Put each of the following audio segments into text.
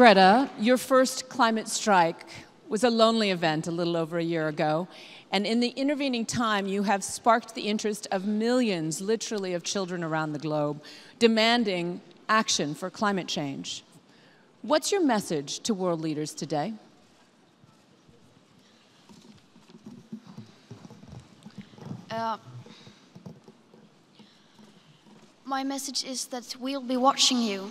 Greta, your first climate strike was a lonely event a little over a year ago. And in the intervening time, you have sparked the interest of millions, literally, of children around the globe, demanding action for climate change. What's your message to world leaders today? Uh, my message is that we'll be watching you.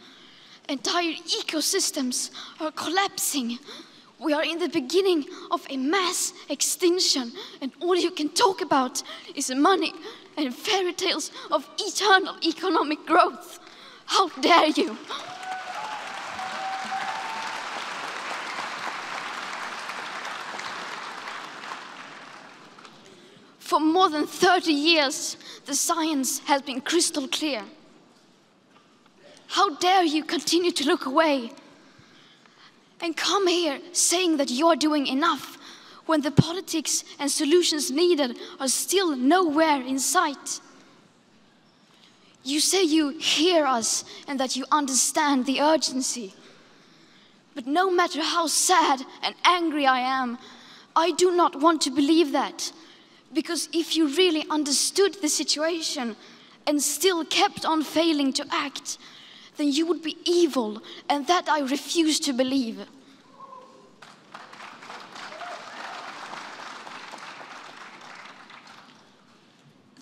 entire ecosystems are collapsing. We are in the beginning of a mass extinction, and all you can talk about is money and fairy tales of eternal economic growth. How dare you! For more than 30 years, the science has been crystal clear. How dare you continue to look away and come here saying that you're doing enough when the politics and solutions needed are still nowhere in sight? You say you hear us and that you understand the urgency. But no matter how sad and angry I am, I do not want to believe that. Because if you really understood the situation and still kept on failing to act, then you would be evil, and that I refuse to believe.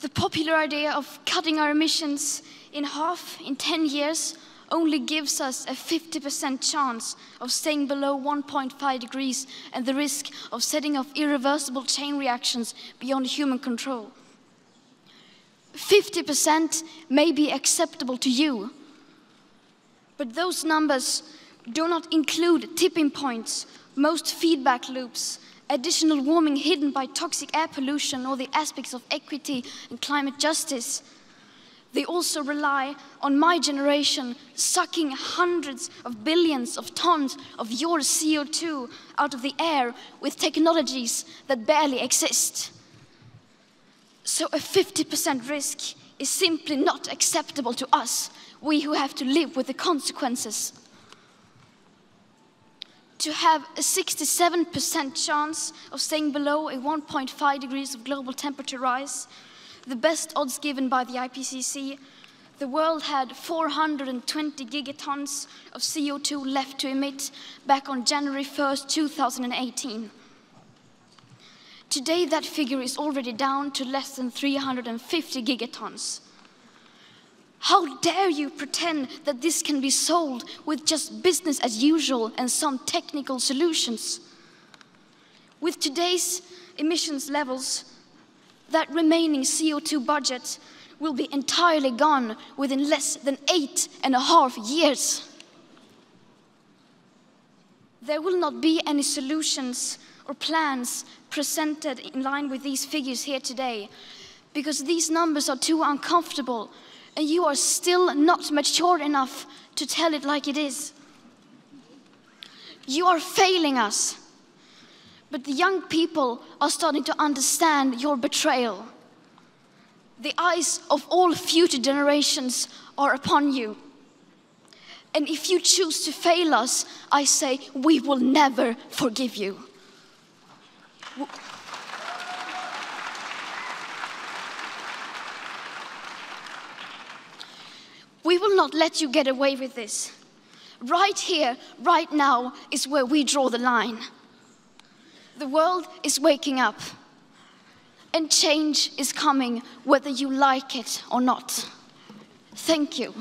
The popular idea of cutting our emissions in half in 10 years only gives us a 50% chance of staying below 1.5 degrees and the risk of setting off irreversible chain reactions beyond human control. 50% may be acceptable to you, but those numbers do not include tipping points, most feedback loops, additional warming hidden by toxic air pollution or the aspects of equity and climate justice. They also rely on my generation sucking hundreds of billions of tons of your CO2 out of the air with technologies that barely exist. So a 50% risk is simply not acceptable to us, we who have to live with the consequences to have a 67% chance of staying below a 1.5 degrees of global temperature rise, the best odds given by the IPCC, the world had 420 gigatons of CO2 left to emit back on January 1st, 2018. Today, that figure is already down to less than 350 gigatons. How dare you pretend that this can be solved with just business as usual and some technical solutions? With today's emissions levels, that remaining CO2 budget will be entirely gone within less than eight and a half years. There will not be any solutions or plans presented in line with these figures here today because these numbers are too uncomfortable and you are still not mature enough to tell it like it is. You are failing us. But the young people are starting to understand your betrayal. The eyes of all future generations are upon you. And if you choose to fail us, I say, we will never forgive you. Not let you get away with this. Right here, right now, is where we draw the line. The world is waking up, and change is coming whether you like it or not. Thank you.